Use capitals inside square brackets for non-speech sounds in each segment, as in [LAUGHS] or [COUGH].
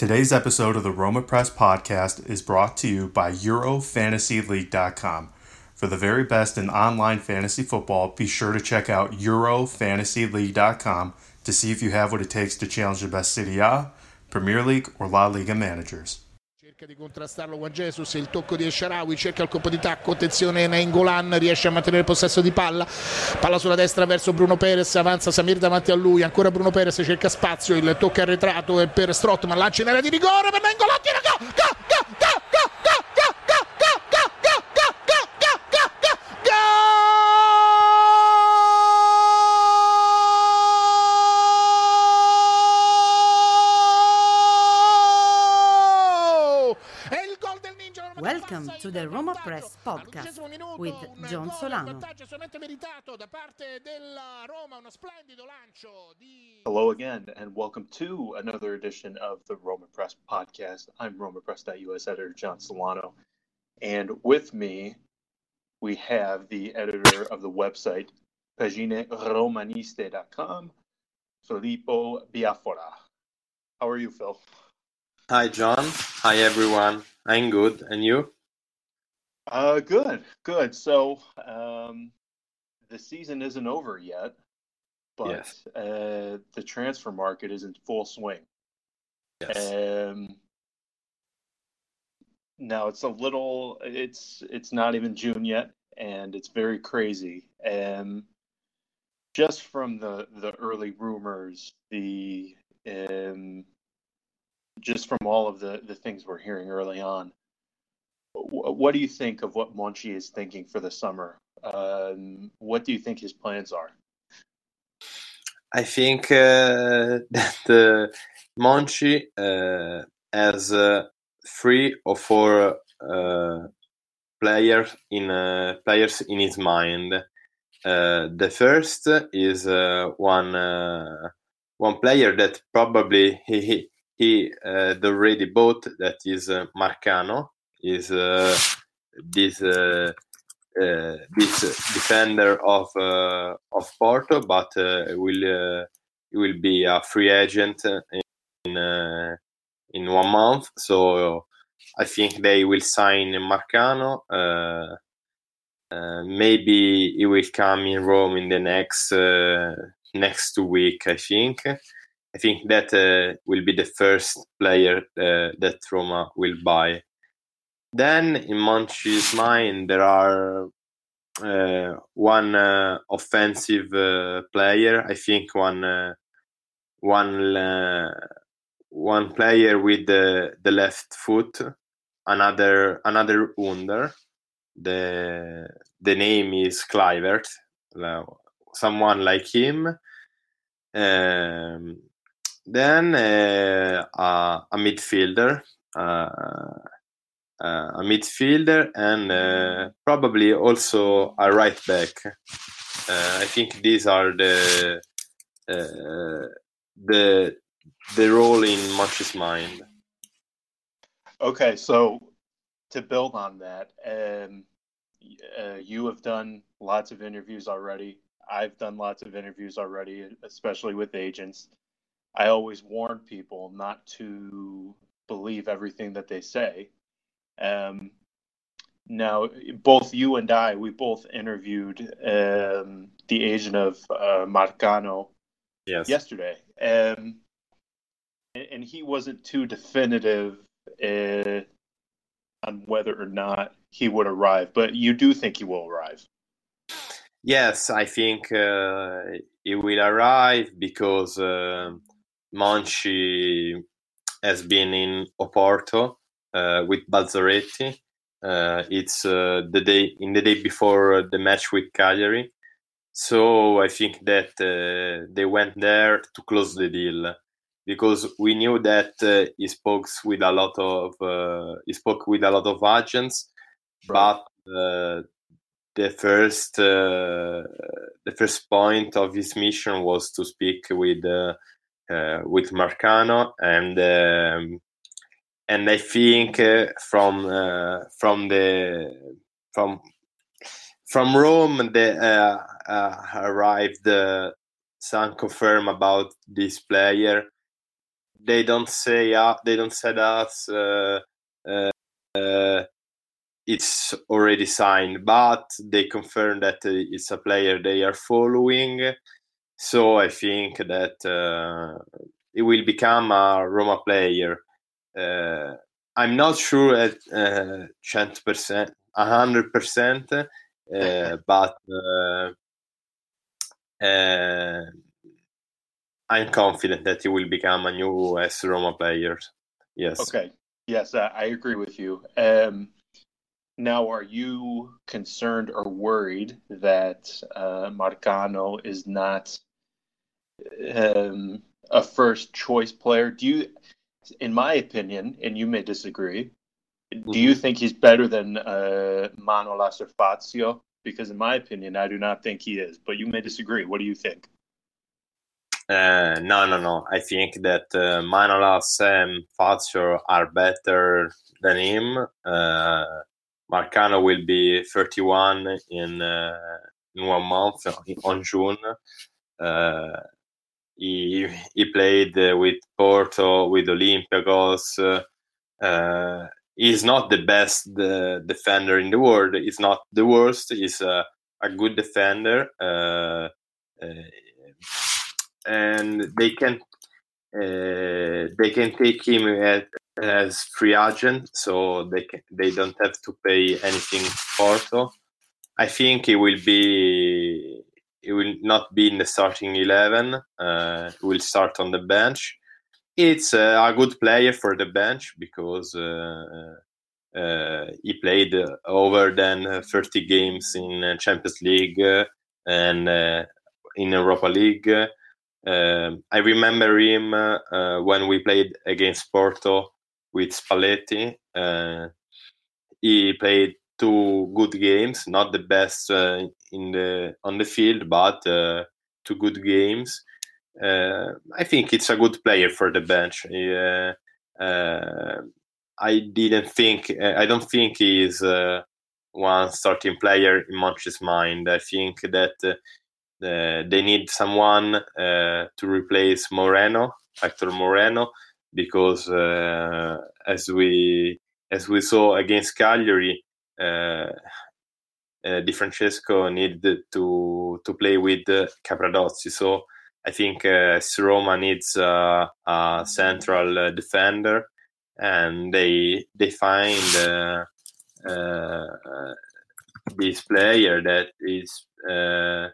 Today's episode of the Roma Press podcast is brought to you by EuroFantasyLeague.com. For the very best in online fantasy football, be sure to check out EuroFantasyLeague.com to see if you have what it takes to challenge the best Serie A, Premier League, or La Liga managers. Cerca di contrastarlo Juan Jesus, il tocco di Esharawi, cerca il colpo di tacco, attenzione Nainggolan, riesce a mantenere il possesso di palla, palla sulla destra verso Bruno Perez, avanza Samir davanti a lui, ancora Bruno Perez cerca spazio, il tocco arretrato è per Strottman, lancia in area di rigore per Nainggolan, tira go, go, go, to the Roma Press podcast with John Solano. vantaggio solamente meritato da parte della Roma, uno splendido lancio di Hello again, and welcome to another edition of the Roma Press podcast. I'm RomaPress.us editor John Solano, and with me we have the editor of the website pagineromaniste.com, Filippo Biafora. How are you, Phil? Hi, John. Hi, everyone. I'm good. And you? Uh, good, good. So, um, the season isn't over yet, but Yes. uh, the transfer market is in full swing. Yes. Um, now it's a little. It's it's not even June yet, and it's very crazy. Um, just from the the early rumors, the um, just from all of the the things we're hearing early on. Wh- What do you think of what Monchi is thinking for the summer? Um, what do you think his plans are? I think uh, [LAUGHS] that uh, Monchi uh, has uh, three or four uh, players in uh, players in his mind. Uh, the first is one one player that probably he he, he already bought. That is Marcano. Is uh, this uh, uh, this defender of uh, of Porto, but uh, will uh, he will be a free agent in in one month. So I think they will sign Marcano. Maybe he will come in Rome in the next next week. I think. I think that will be the first player that Roma will buy. Then in Monchi's mind, there are uh, one uh, offensive uh, player. I think one uh, one uh, one player with the the left foot. Another another under. The the name is Kluivert. Someone like him. Um, then uh, a midfielder. Uh, a midfielder and uh, probably also a right back. Uh, I think these are the uh, the the role in Monchi's mind. Okay, so to build on that, um, uh, you have done lots of interviews already. I've done lots of interviews already, especially with agents. I always warn people not to believe everything that they say. Um, now, both you and I, we both interviewed um, the agent of uh, Marcano Yes. yesterday, um, and, he wasn't too definitive uh, on whether or not he would arrive. But you do think he will arrive. Yes, I think uh, it will arrive because uh, Monchi has been in Oporto with Balzaretti. Uh, it's uh, the day in the day before the match with Cagliari, so I think that uh, they went there to close the deal because we knew that uh, he spoke with a lot of uh, he spoke with a lot of agents, but uh, the first uh, the first point of his mission was to speak with uh, uh, with Marcano and um, and I think uh, from uh, from the from from Rome they uh, uh, arrived some confirm about this player they don't say uh, they don't say us it's already signed, but they confirm that it's a player they are following. So I think that uh, it will become a Roma player. Uh, I'm not sure at uh, 100%, 100%, uh, but uh, uh, I'm confident that he will become a new S Roma player. Yes. Okay. Yes, I agree with you. Um, now, are you concerned or worried that uh, Marcano is not um, a first choice player? Do you, in my opinion, and you may disagree, mm-hmm. do you think he's better than uh, Manolas or Fazio? Because in my opinion, I do not think he is. But you may disagree. What do you think? Uh, no, no, no. I think that uh, Manolas and Fazio are better than him. Uh, Marcano will be 31 in uh, in one month on June. Uh, he he played with Porto, with Olympiacos. Uh, he's not the best uh, defender in the world. He's not the worst. He's a, a good defender, uh, uh, and they can they can take him at, as free agent, so they can, they don't have to pay anything Porto. I think he will be he will not be in the starting eleven. Uh, will start on the bench. It's uh, a good player for the bench because uh, uh he played over than 30 games in Champions League and uh, in Europa League. Um, I remember him uh, when we played against Porto with Spalletti. Uh, he played two good games, not the best uh, in the on the field, but uh, two good games. Uh, I think it's a good player for the bench. Uh, I didn't think. I don't think he is one starting player in Monchi's mind. I think that uh, they need someone uh, to replace Moreno, Hector Moreno, because uh, as we as we saw against Cagliari, uh, uh, Di Francesco needed to to play with Capradossi. So I think uh, Roma needs a central defender, and they they find this player that is uh,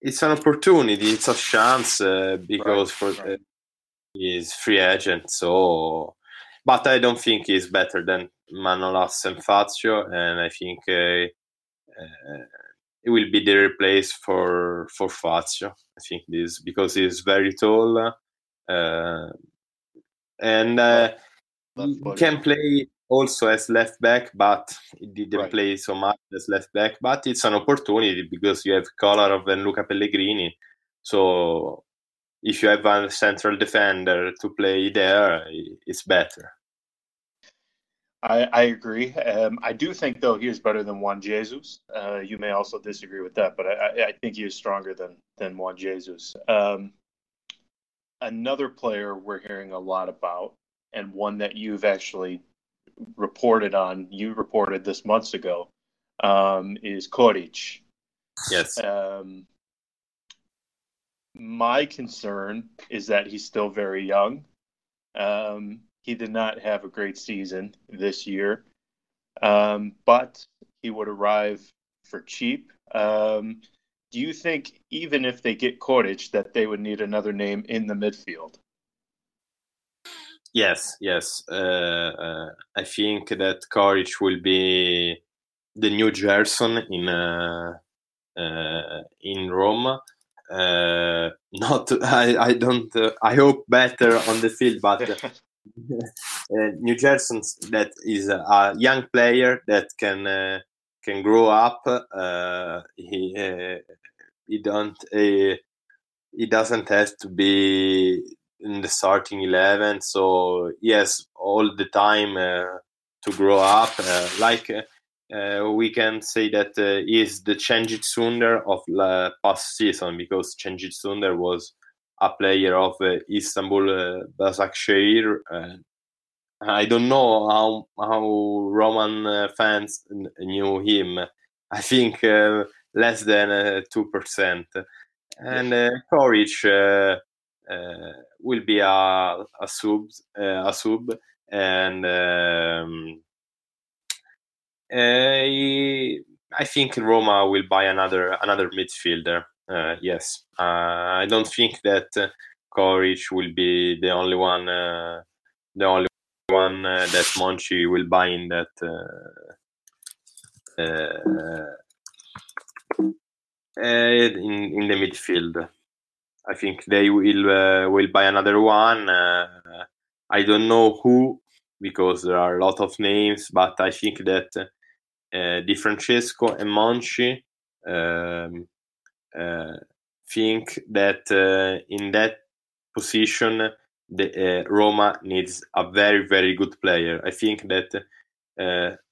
it's an opportunity, it's a chance uh, because for right. he's free agent. So, but I don't think he's better than Manolas and Fazio, and I think uh, uh, it will be the replace for for Fazio. I think this because he's very tall uh, and uh, he can play also as left back, but he didn't right. play so much as left back. But it's an opportunity because you have Kolarov and Luca Pellegrini. So if you have a central defender to play there, it's better. I, I agree. Um, I do think, though, he is better than Juan Jesus. Uh, you may also disagree with that, but I, I think he is stronger than than Juan Jesus. Um, another player we're hearing a lot about, and one that you've actually reported on, you reported this months ago, um, is Coric. Yes. Um, my concern is that he's still very young. Um, he did not have a great season this year, um, but he would arrive for cheap. Um, do you think, even if they get Coric, that they would need another name in the midfield? Yes, yes. Uh, uh, I think that Coric will be the new Gerson in uh, uh in Rome. Uh, [LAUGHS] not, I, I don't. Uh, I hope better on the field, but [LAUGHS] new Gerson that is a young player that can can grow up. he he don't. he doesn't have to be in the starting 11 so yes all the time uh, to grow up uh, like uh, uh we can say that uh, he is the Cengiz Under of the past season because Cengiz Under was a player of uh, Istanbul, uh, Başakşehir. Uh, I don't know how how Roman uh, fans knew him. I think uh, less than uh, two percent. And uh, Coric will be a a sub a sub, and um, I think Roma will buy another another midfielder. Uh, yes, uh, I don't think that uh, will be the only one, uh, the only one uh, that Monchi will buy in that. Uh, in in the midfield, I think they will uh, will buy another one. Uh, I don't know who because there are a lot of names, but I think that Di Francesco and Monchi um, uh, think that uh, in that position, the, uh, Roma needs a very, very good player. I think that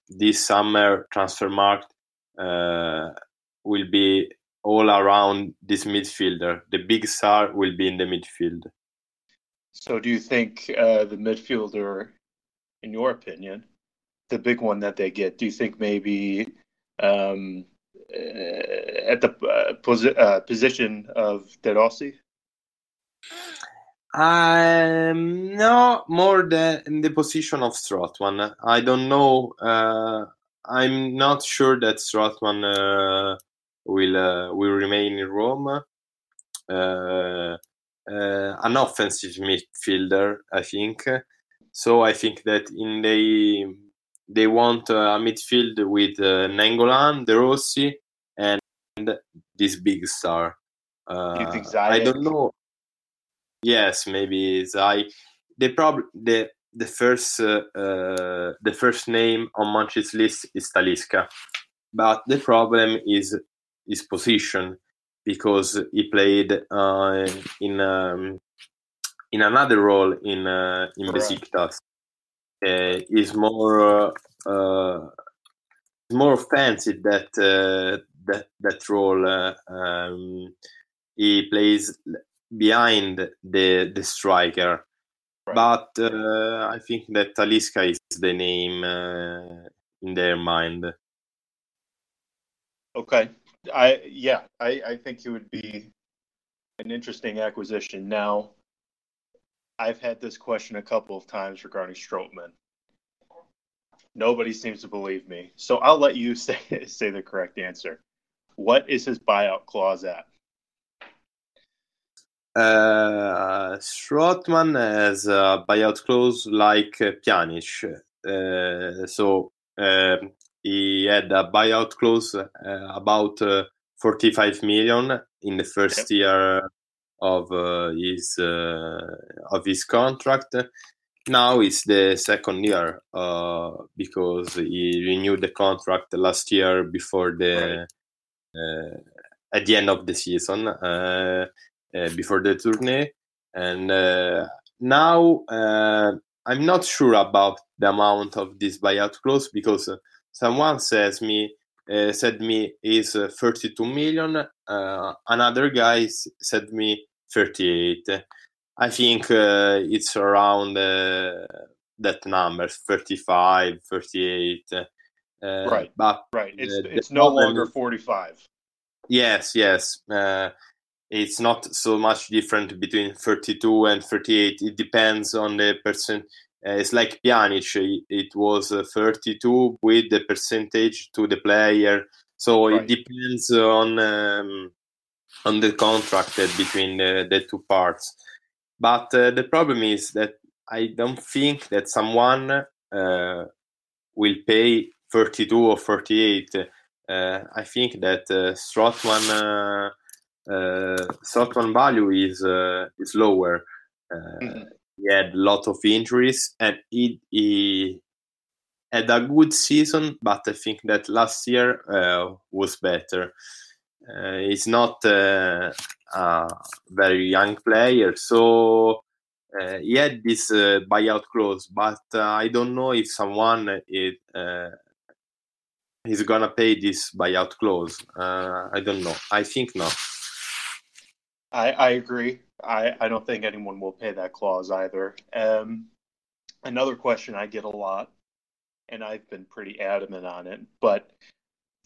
this summer transfer market will be all around this midfielder. The big star will be in the midfield. So, do you think uh, the midfielder, in your opinion, the big one that they get, do you think maybe um, uh, at the uh, posi- uh, position of De Rossi? Um, no, more than in the position of Strootman. I don't know. Uh, I'm not sure that Strootman uh, will uh, will remain in Rome. an offensive midfielder, I think. So I think that in the they want a midfield with uh, Nainggolan, De Rossi, and this big star. Uh, I don't know. Yes, maybe Zai. The problem, the the first uh, uh, the first name on Monchi's list is Talisca, but the problem is his position because he played uh, in um, in another role in uh, in Besiktas uh, is more uh, more offensive that uh, that that role. Um, he plays behind the the striker, right. but I think that Talisca is the name in their mind. Okay. I yeah, I, I think it would be an interesting acquisition. Now, I've had this question a couple of times regarding Strootman. Nobody seems to believe me. So I'll let you [LAUGHS] say say the correct answer. What is his buyout clause at? Uh, Strootman has a buyout clause like uh, Pjanic. Uh, so uh, he had a buyout clause uh, about uh, 45 million in the first yep. year of uh, his uh, of his contract. Now it's the second year uh, because he renewed the contract last year before the at the end of the season before the tourney, and now I'm not sure about the amount of this buyout clause because someone says me uh, said me is uh, 32 million. Uh, another guy said me 38. I think uh, it's around uh, that number, 35, 38. Uh, right. But right. It's it's no longer 45. Yes, yes. Uh, it's not so much different between 32 and 38. It depends on the person. Uh, it's like Pjanic. It was uh, 32 with the percentage to the player. So right. it depends on um, on the contract between the, the two parts. But uh, the problem is that I don't think that someone uh, will pay 32 or 48. Uh, I think that uh, Strootman uh, value is uh, is lower. Mm-hmm. He had a lot of injuries and he, he had a good season, but I think that last year uh, was better. Uh, he's not uh, a very young player, so uh, he had this buyout clause, but I don't know if someone is, is gonna pay this buyout clause. I don't know. I think not. I, I agree. I, I don't think anyone will pay that clause either. Um, another question I get a lot, and I've been pretty adamant on it, but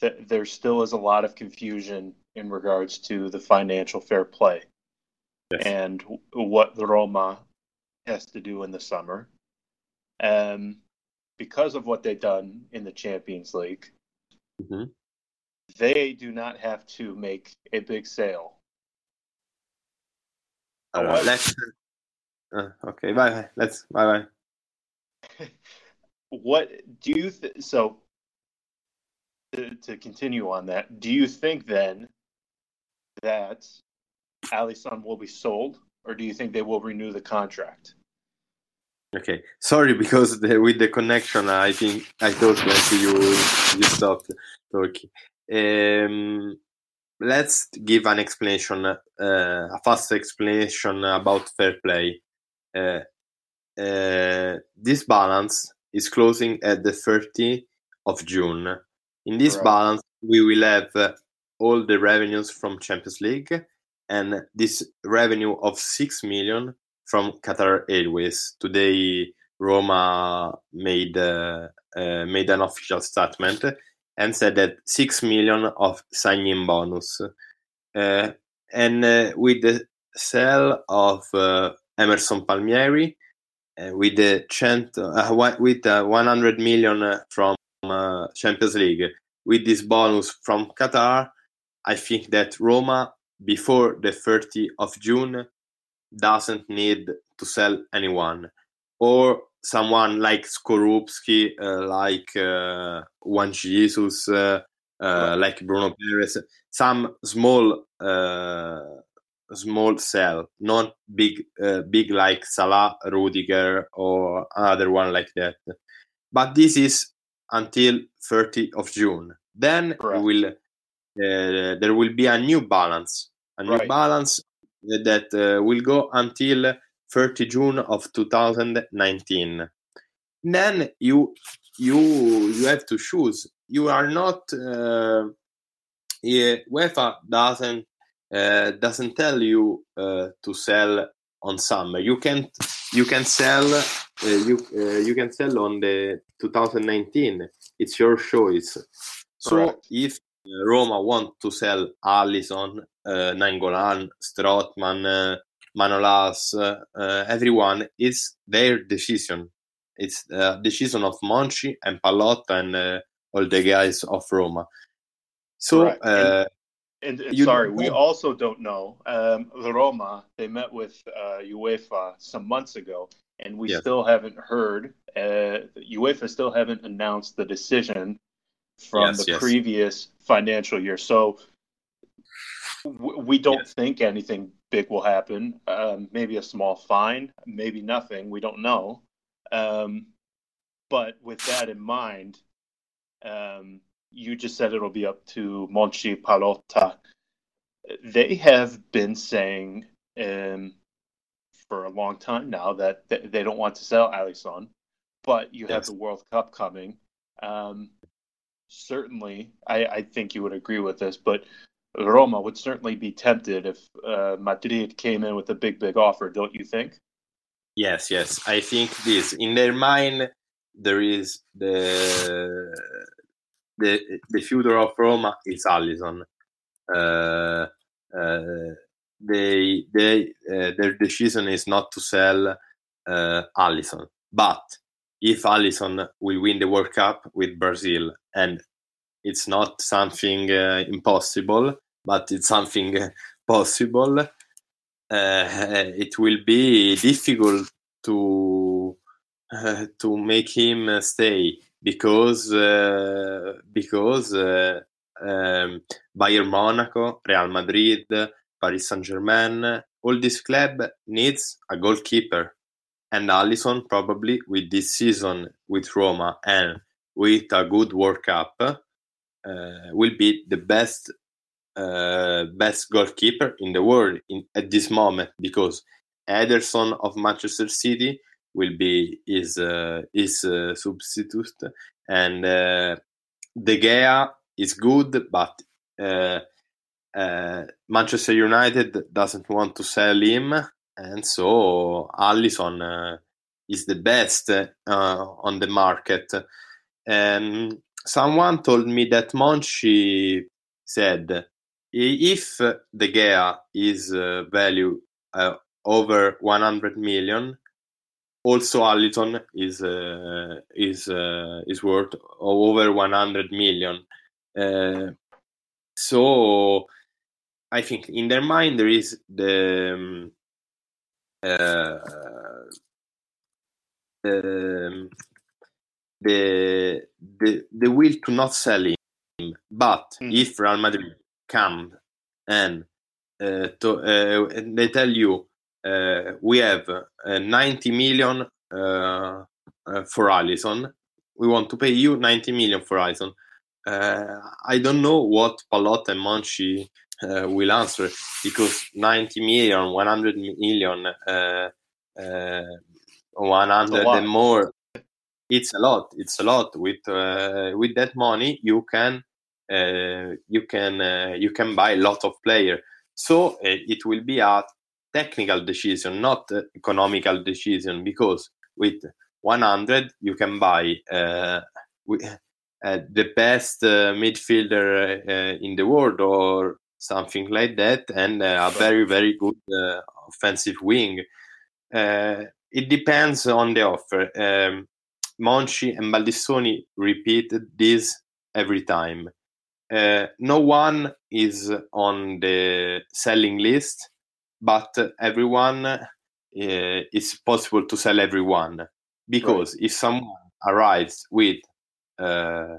th- there still is a lot of confusion in regards to the financial fair play yes. and w- what the Roma has to do in the summer. Um, because of what they've done in the Champions League, mm-hmm. they do not have to make a big sale. Uh, let's. Uh, okay, bye bye. Let's bye bye. [LAUGHS] what do you th- so? To, to continue on that, do you think then that Alisson will be sold, or do you think they will renew the contract? Okay, sorry [LAUGHS] because the, with the connection, I think I thought that you you stopped talking. Um, let's give an explanation, uh, a fast explanation about fair play. Uh, uh, this balance is closing at the 30th of June. In this right. balance, we will have uh, all the revenues from Champions League and this revenue of 6 million from Qatar Airways. Today, Roma made uh, uh, made an official statement and said that six million of signing bonus. Uh, and uh, with the sale of uh, Emerson Palmieri, with the cent- with 100 million from Champions League, with this bonus from Qatar, I think that Roma before the 30th of June doesn't need to sell anyone. Or someone like Skorupski, uh, like uh, Juan Jesus, uh, uh, like Bruno Peres, some small uh, small sell, not big uh, big like Salah, Rudiger, or another one like that. But this is until 30 of June. Then will there will be a new balance, a new right. balance that uh, will go until 30 June of 2019. Then you you you have to choose. You are not uh, UEFA doesn't uh, doesn't tell you uh, to sell on summer. You can you can sell uh, you uh, you can sell on the 2019. It's your choice. So Correct. if Roma want to sell Alisson, uh, Nainggolan, Strootman, uh, Manolas, uh, everyone, it's their decision. It's the decision of Monchi and Pallotta and uh, all the guys of Roma. So, uh, and, and, and sorry, we also don't know. Um, the Roma they met with uh, UEFA some months ago, and we yes. still haven't heard. Uh, UEFA still haven't announced the decision from yes, the yes. previous financial year. So w- we don't think anything big will happen. Um, maybe a small fine, maybe nothing. We don't know. Um, but with that in mind, um, you just said it'll be up to Monchi Pallotta. They have been saying um, for a long time now that they don't want to sell Alisson, but you have the World Cup coming. Um, certainly, I, I think you would agree with this, but Roma would certainly be tempted if uh, Madrid came in with a big, big offer, don't you think? Yes, yes. I think this in their mind there is the the the future of Roma is Alisson. Uh, uh, they they uh, their decision is not to sell uh, Alisson, but if Alisson will win the World Cup with Brazil, and it's not something uh, impossible, but it's something possible, it will be difficult to to make him stay because because um, Bayern Monaco, Real Madrid, Paris Saint Germain, all this club needs a goalkeeper and Alisson probably with this season with Roma and with a good World Cup uh, will be the best uh, best goalkeeper in the world in, at this moment because Ederson of Manchester City will be his uh, his uh, substitute and uh, De Gea is good but uh, Manchester United doesn't want to sell him, and so Alisson uh, is the best uh, on the market. And someone told me that Monchi said if De Gea is value over 100 million, also Alisson is is is worth over 100 million. So I think in their mind there is the um, uh, um, the the the will to not sell him. But mm. if Real Madrid come and uh, to, uh, they tell you uh, we have 90 million for Alisson, we want to pay you 90 million for Alisson. I don't know what Pallotta and Monchi uh, will answer because 90 million 100 million uh, uh, 100 and more. It's a lot. It's a lot. With with that money you can uh, you can uh, you can buy a lot of player. So uh, it will be a technical decision, not economical decision, because with 100 you can buy uh, the best uh, midfielder in the world or something like that, and a very very good offensive wing. it depends on the offer. Um, Monchi and Baldissoni repeated this every time. Uh, no one is on the selling list, but everyone uh, is possible to sell everyone because right. if someone arrives with uh,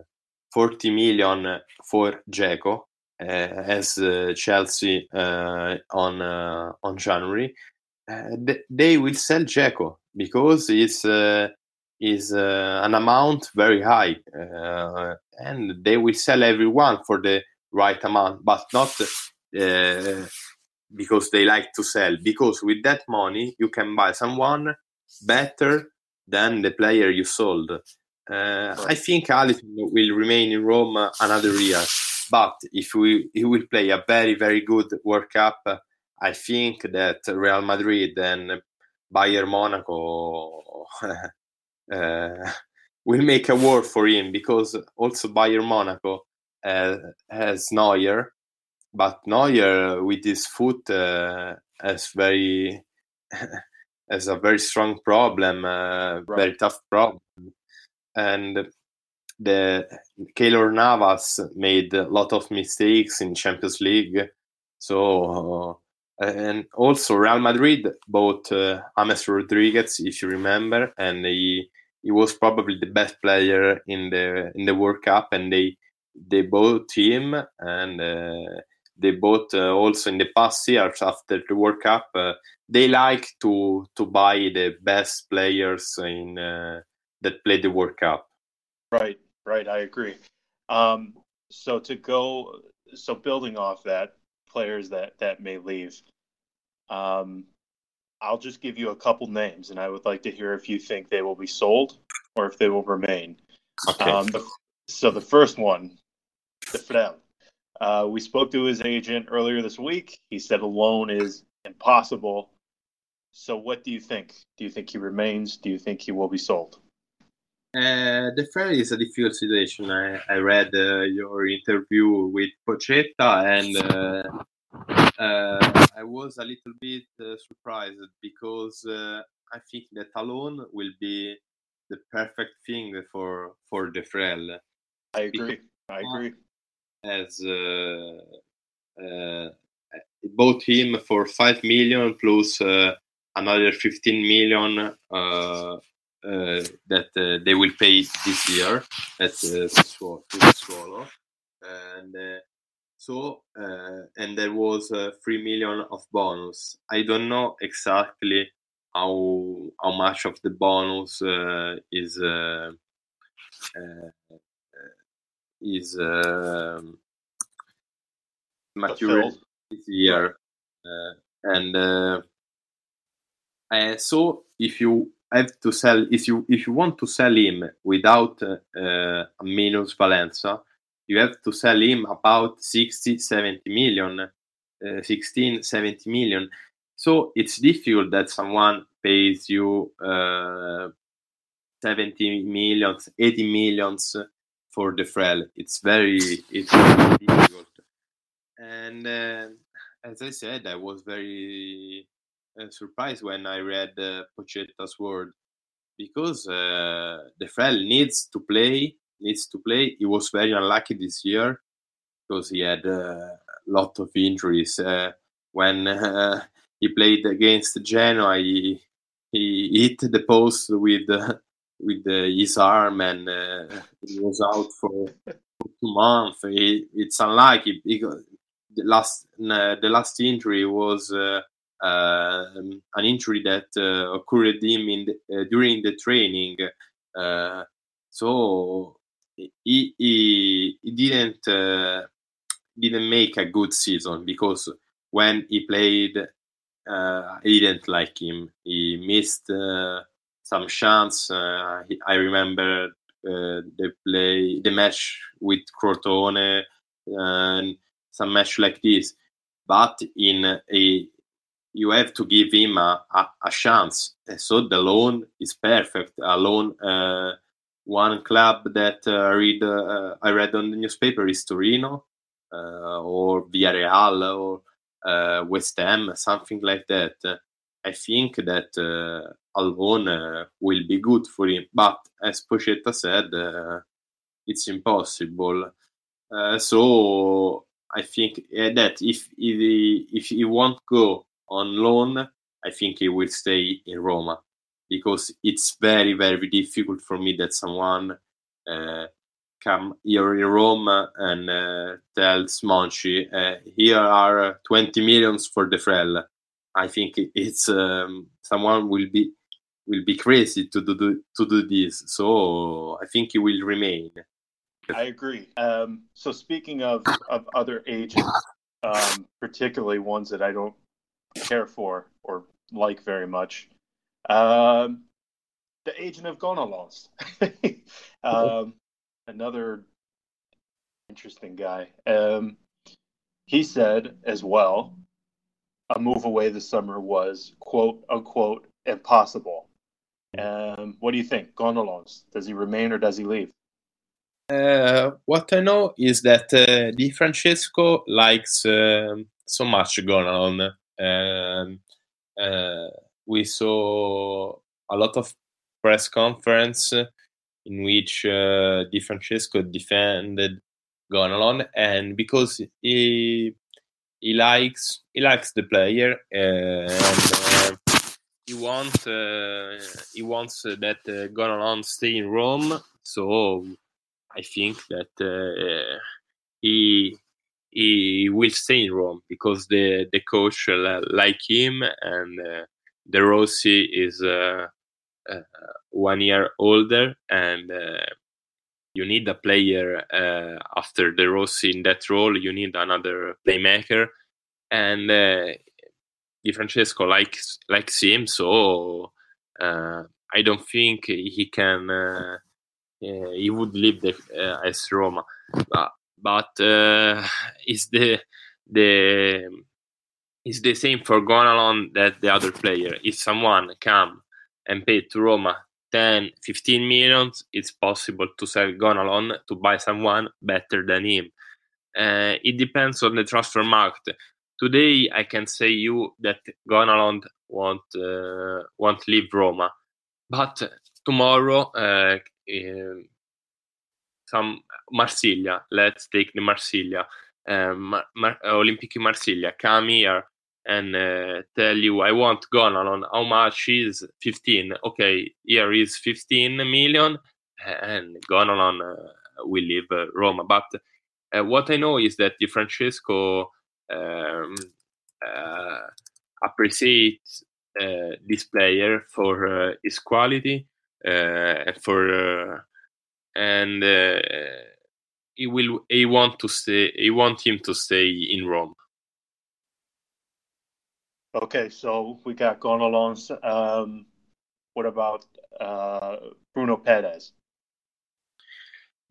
40 million for uh, as uh, Chelsea on on January, th- they will sell Dzeko because it's is uh, an amount very high, uh, and they will sell everyone for the right amount, but not uh, because they like to sell. Because with that money, you can buy someone better than the player you sold. Uh, I think Alisson will remain in Rome another year, but if we he will play a very very good World Cup, I think that Real Madrid and Bayern Monaco [LAUGHS] uh, will make a war for him because also Bayern Monaco uh, has Neuer, but Neuer with his foot uh, has very [LAUGHS] has a very strong problem, uh, right. very tough problem, and the Keylor Navas made a lot of mistakes in Champions League, so and also Real Madrid bought uh, James Rodriguez, if you remember, and he he was probably the best player in the in the World Cup, and they they bought him, and uh, they bought uh, also in the past years after the World Cup. Uh, they like to to buy the best players in uh, that play the World Cup. Right, right. I agree. Um, so to go, so building off that, players that that may leave. Um, I'll just give you a couple names, and I would like to hear if you think they will be sold or if they will remain. Okay. Um, the, so the first one, Defrel. Uh, we spoke to his agent earlier this week. He said a loan is impossible. So what do you think? Do you think he remains? Do you think he will be sold? Uh, the fair is a difficult situation. I, I read uh, your interview with Pochetta, and uh, uh, I was a little bit uh, surprised because uh, I think that alone will be the perfect thing for for Defrel. I agree. I agree. As bought him for five million plus another 15 million uh, uh, that uh, they will pay this year at uh, Sassuolo. And so, and there was 3 million of bonus. I don't know exactly how how much of the bonus is is um, mature this year. and uh, so if you have to sell if you if you want to sell him without uh, minus Valenza, you have to sell him about 60, 70 million, uh, 16, 70 million. So it's difficult that someone pays you uh, 70 millions, 80 millions for Defrel. It's very, it's very difficult. And uh, as I said, I was very surprised when I read uh, Pochetta's word because uh, Defrel needs to play, needs to play. He was very unlucky this year because he had a lot of injuries. Uh, when [LAUGHS] uh, he played against Genoa, he, he hit the post with uh, with his arm and he was out for, two months. He, it's unlucky because the last the last injury was uh, uh, an injury that uh, occurred him in the, during the training. so he, he, he didn't didn't make a good season because when he played, uh, I didn't like him. He missed uh, some chance. Uh, he, I remember the play, the match with Crotone, and some match like this. But in a, you have to give him a, a, a chance. so the loan is perfect. A loan. Uh, one club that uh, read uh, I read on the newspaper is Torino uh, or Villarreal or uh, West Ham, something like that. I think that uh, uh, will be good for him. But as Pochetta said, it's impossible. so I think that if he, if he won't go on loan, I think he will stay in Roma because it's very very difficult for me that someone uh, come here in Rome and uh, tells Monchi, uh, here are 20 millions for Defrel. I think it's um, someone will be will be crazy to do to do this. So I think he will remain. I agree. Um, so speaking of, of other agents, um, particularly ones that I don't care for or like very much, um, the agent of Gonalons, [LAUGHS] um, another interesting guy. Um, he said as well, a move away this summer was quote unquote impossible. Um, what do you think, Gonalons? Does he remain or does he leave? Uh, what I know is that uh, Di Francesco likes uh, so much Gonalons. Um, uh, we saw a lot of press conference in which uh, Di Francesco defended Gonalons, and because he he likes he likes the player uh, and he wants he wants that uh, Gonalons stay in Rome. So I think that uh, he he will stay in Rome because the the coach uh, like him and uh, De Rossi is uh, uh, one year older and uh, you need a player after De Rossi in that role. You need another playmaker and Di Francesco likes likes him so. I don't think he can uh, he would leave the uh, AS Roma, but but uh, is the the is the same for Gonalons that the other player. If someone come and pay to Roma 10, 15 millions, it's possible to sell Gonalons to buy someone better than him. Uh, it depends on the transfer market. Today, I can say you that Gonalons won't uh, won't leave Roma, but tomorrow uh, um, some Marsiglia. Let's take the Marsiglia. Um, Mar- Olympique Marsiglia come here and uh, tell you I want Gonalons. How much is 15? Okay, here is 15 million, and Gonalons uh, will leave uh, Roma. But uh, what I know is that Di Francesco um, uh, appreciates uh, this player for his quality uh, for uh, and uh, he will he want to stay he want him to stay in Rome. Okay, so we got Gonalons. Um, what about uh, Bruno Peres?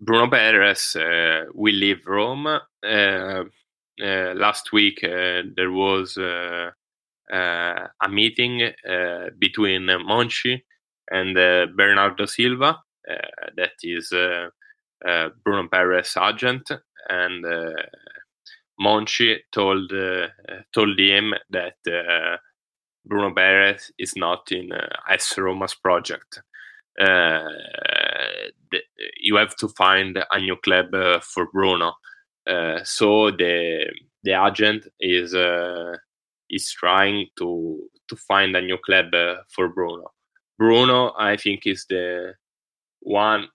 Bruno Peres uh, will leave Rome. Uh, uh, last week there was a meeting between Monchi and Bernardo Silva, that is Bruno Peres' agent, and Monchi told told him that Bruno Peres is not in uh, AS Roma's project. Uh, the, you have to find a new club uh, for Bruno. Uh, so the the agent is uh, is trying to to find a new club uh, for Bruno. Bruno, I think, is the one,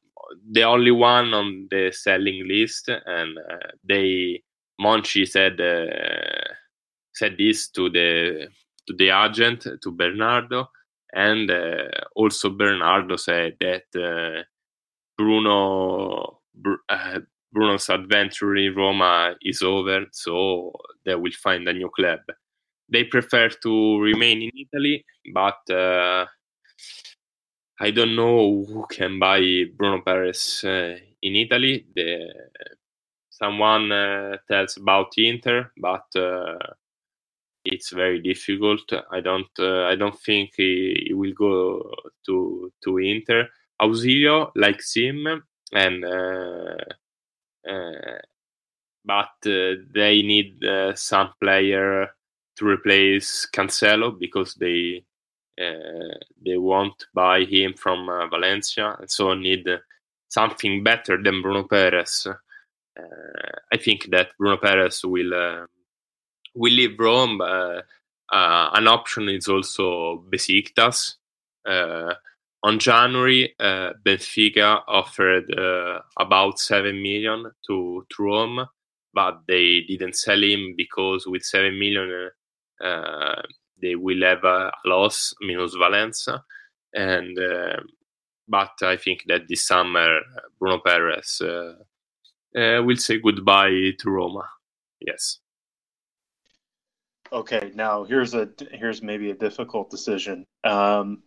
the only one on the selling list, and they Monchi said said this to the to the agent to Bernardo, and uh, also Bernardo said that uh, Bruno uh, Bruno's adventure in Roma is over, so they will find a new club. They prefer to remain in Italy, but uh, I don't know who can buy Bruno Peres uh, in Italy. The, someone uh, tells about Inter, but it's very difficult. I don't uh, I don't think he, he, will go to to Inter. Ausilio likes him, and uh, uh, but uh, they need uh, some player to replace Cancelo because they uh, they won't buy him from Valencia, and so need something better than Bruno Peres. I think that Bruno Peres will we leave Rome. Uh, uh, an option is also Besiktas. Uh, on January, uh, Benfica offered uh, about seven million to, to Rome, but they didn't sell him because with seven million uh, they will have a loss minus Valencia, and but I think that this summer Bruno Peres will say goodbye to Roma. Yes. Okay, now here's a here's maybe a difficult decision. Um,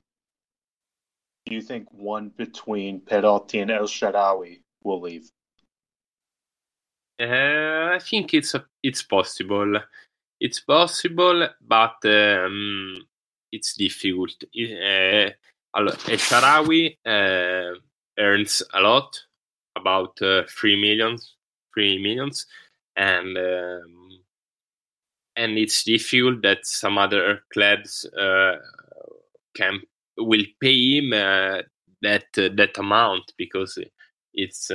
do you think one between Perotti and El Shaarawy will leave? Uh, I think it's a, it's possible. It's possible, but um, it's difficult. Uh, El Shaarawy uh, earns a lot, about uh, three millions, three millions, and um, and it's difficult that some other clubs uh, can will pay him uh, that that amount because it's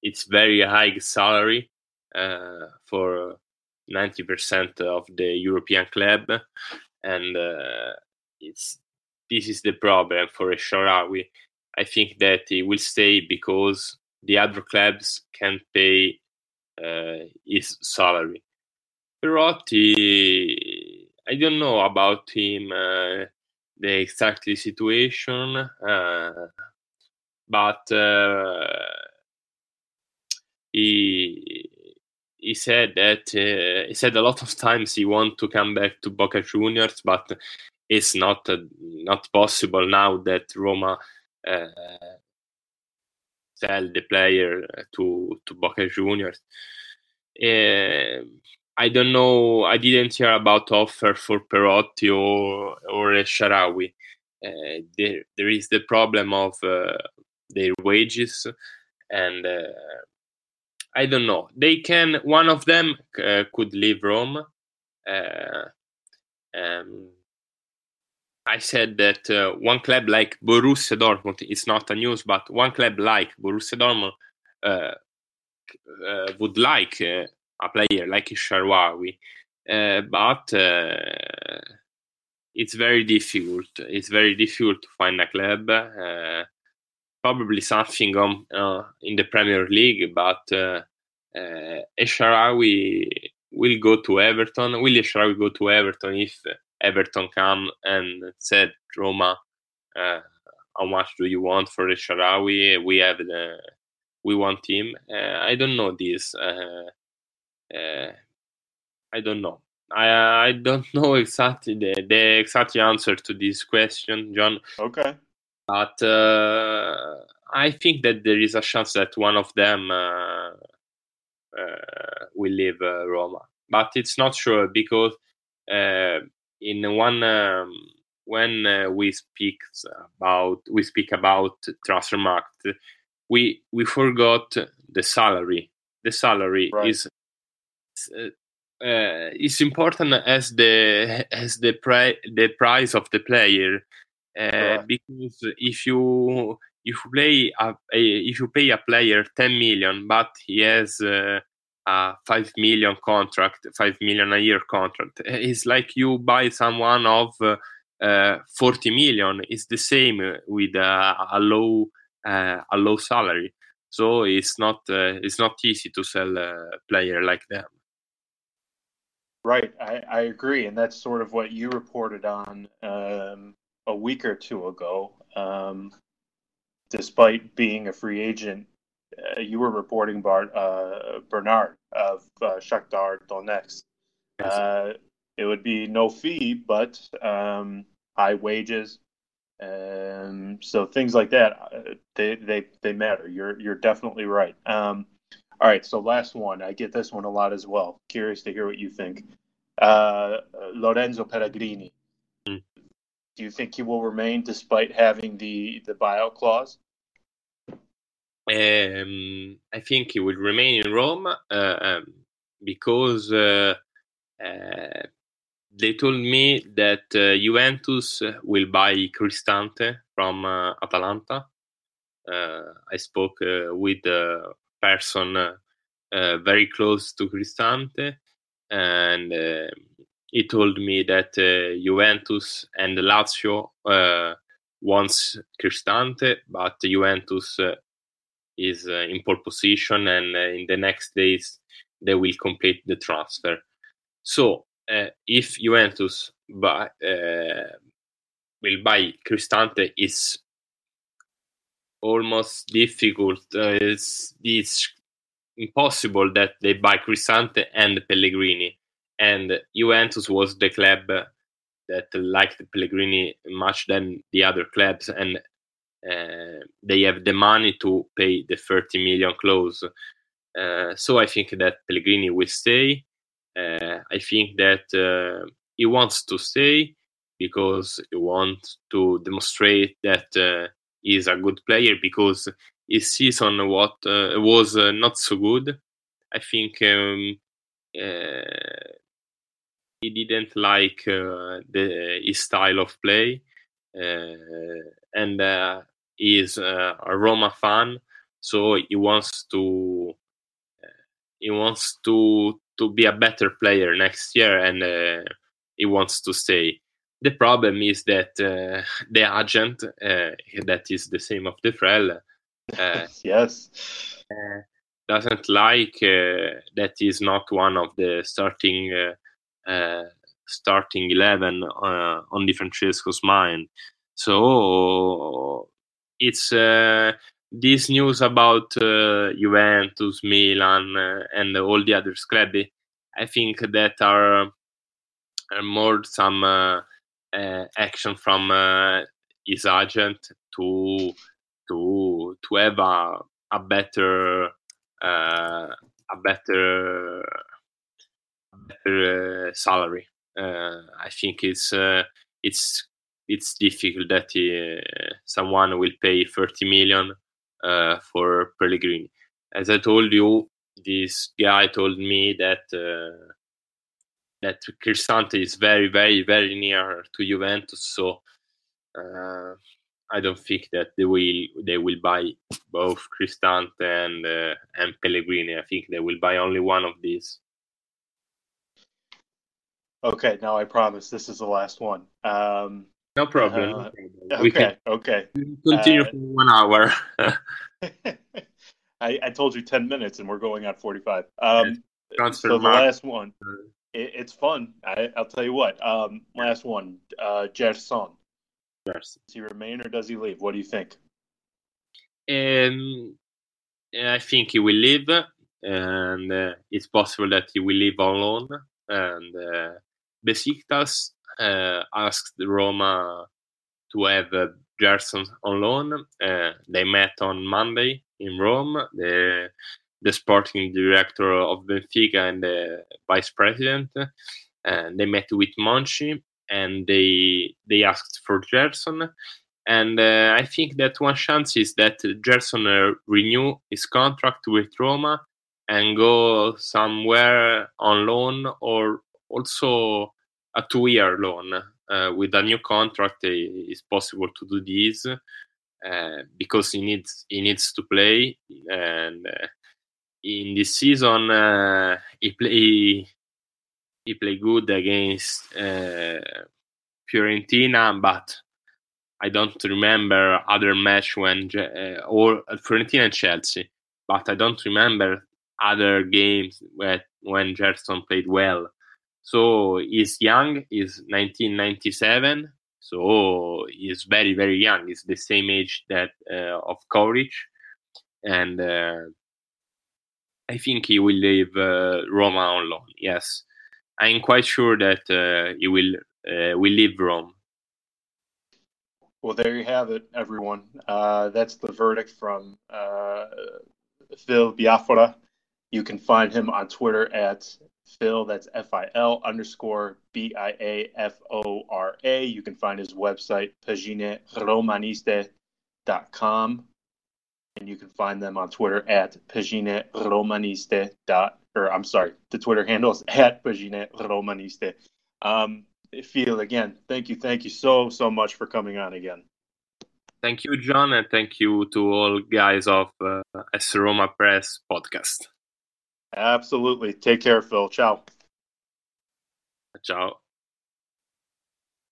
it's very high salary for 90% of the European club and uh, it's this is the problem for Shaarawy. I think that he will stay because the other clubs can pay his salary Perotti, I don't know about him, uh, the exactly situation, uh, but uh, he he said that uh, he said a lot of times he want to come back to Boca Juniors, but it's not uh, not possible now that Roma uh, sell the player to to Boca Juniors. I don't know. I didn't hear about offer for Perotti or or Shaarawy. Uh, there, there is the problem of uh, their wages, and uh, I don't know. They can. One of them uh, could leave Rome. Uh, um, I said that uh, one club like Borussia Dortmund is not a news, but one club like Borussia Dortmund would like a player like Shaarawy, uh, but uh, it's very difficult. It's very difficult to find a club. Uh, probably something on uh, in the Premier League, but uh, uh, Shaarawy will go to Everton. Will Shaarawy go to Everton if Everton come and said Roma? Uh, how much do you want for Shaarawy? We have the, we want him. I don't know this. Uh, I don't know. I I don't [LAUGHS] know exactly the, the exact answer to this question, John. Okay. But uh, I think that there is a chance that one of them uh, uh, will leave uh, Roma, but it's not sure because uh, in one um, when uh, we speak about we speak about transfer market, we we forgot the salary. The salary right. is uh, is important as the as the pri- the price of the player uh, because if you if you play a, a, if you pay a player 10 million but he has uh, a 5 million contract 5 million a year contract it's like you buy someone of uh, uh 40 million it's the same with a, a low uh, a low salary. So it's not uh, it's not easy to sell a player like them. Right I, I agree and that's sort of what you reported on um, a week or two ago. Um, despite being a free agent, uh, you were reporting Bart, uh, Bernard of uh, Shakhtar Donetsk. Uh, it would be no fee, but um, high wages. Um, so things like that, uh, they, they, they matter. You're, you're definitely right. Um, all right. So last one, I get this one a lot as well. Curious to hear what you think. Uh, Lorenzo Pellegrini do you think he will remain despite having the the buyout clause? Um, I think he will remain in Rome uh, um, because uh, uh, they told me that uh, Juventus will buy Cristante from uh, Atalanta. Uh, I spoke with a person very close to Cristante, and he told me that uh, Juventus and Lazio uh, wants Cristante, but Juventus uh, is uh, in pole position, and uh, in the next days they will complete the transfer. So, uh, if Juventus buy, will buy Cristante, is almost difficult. it's, it's impossible that they buy Cristante and Pellegrini and Juventus was the club that liked Pellegrini much than the other clubs, and uh, they have the money to pay the 30 million clause. Uh, so I think that Pellegrini will stay. Uh, I think that uh, he wants to stay because he wants to demonstrate that uh, he is a good player because his season what uh, was not so good. I think um, he didn't like uh, the his style of play, uh, and uh, he's a Roma fan, so he wants to he wants to to be a better player next year, and he wants to stay. The problem is that uh, [LAUGHS] the agent, uh, that is the same of Defrel, uh, [LAUGHS] yes, doesn't like that he's not one of the starting uh, starting 11 uh, on Di Francesco's mind. So it's uh, this news about Juventus, Milan, and all the other clubs. I think that are, are more some action from his agent to to to have a, a better uh, a better better uh, salary. Uh, I think it's uh, it's it's difficult that someone will pay 30 million for Pellegrini. As I told you, this guy told me that that Cristante is very, very, very near to Juventus. So uh, I don't think that they will they will buy both Cristante and uh, and Pellegrini. I think they will buy only one of these. Okay, now I promise this is the last one. Um, no problem. Uh, okay, can, okay. Continue uh, for one hour. [LAUGHS] I, I, told you 10 minutes and we're going at 45. Um, so the last one, uh, it, it's fun. I, will tell you what. Um, last one, uh, Gerson. Does he remain or does he leave? What do you think? Um, I think he will leave, and uh, it's possible that he will leave alone. And uh, Besiktas uh, asked Roma to have uh, Gerson on loan. Uh, they met on Monday in Rome. The the sporting director of Benfica and the vice president. And they met with Monchi and they they asked for Gerson. And uh, I think that one chance is that Gerson uh, renew his contract with Roma and go somewhere on loan or also a two-year loan uh, with a new contract. It's possible to do this uh, because he needs he needs to play and uh, in this season uh, he play he played good against uh, Fiorentina, but I don't remember other match when uh, or Fiorentina and Chelsea, but I don't remember other games where when Gerson played well. So he's young, he's 1997, so he's very very young. He's the same age that uh, of Coric, and uh, I think he will leave uh, Roma on loan. Yes, I'm quite sure that uh, he will uh, will leave Rome. Well, there you have it, everyone. Uh, that's the verdict from Phil Biafora. You can find him on Twitter at Phil, that's F I L underscore B I A F O R A. You can find his website, pagineromaniste.com and you can find them on Twitter at Pagine Romaniste. Dot, or I'm sorry, the Twitter handle is at Pagine Romaniste. Um, Phil, again, thank you, thank you so so much for coming on again. Thank you, John, and thank you to all guys of uh, S Roma Press podcast. Absolutely. Take care, Phil. Ciao. Ciao.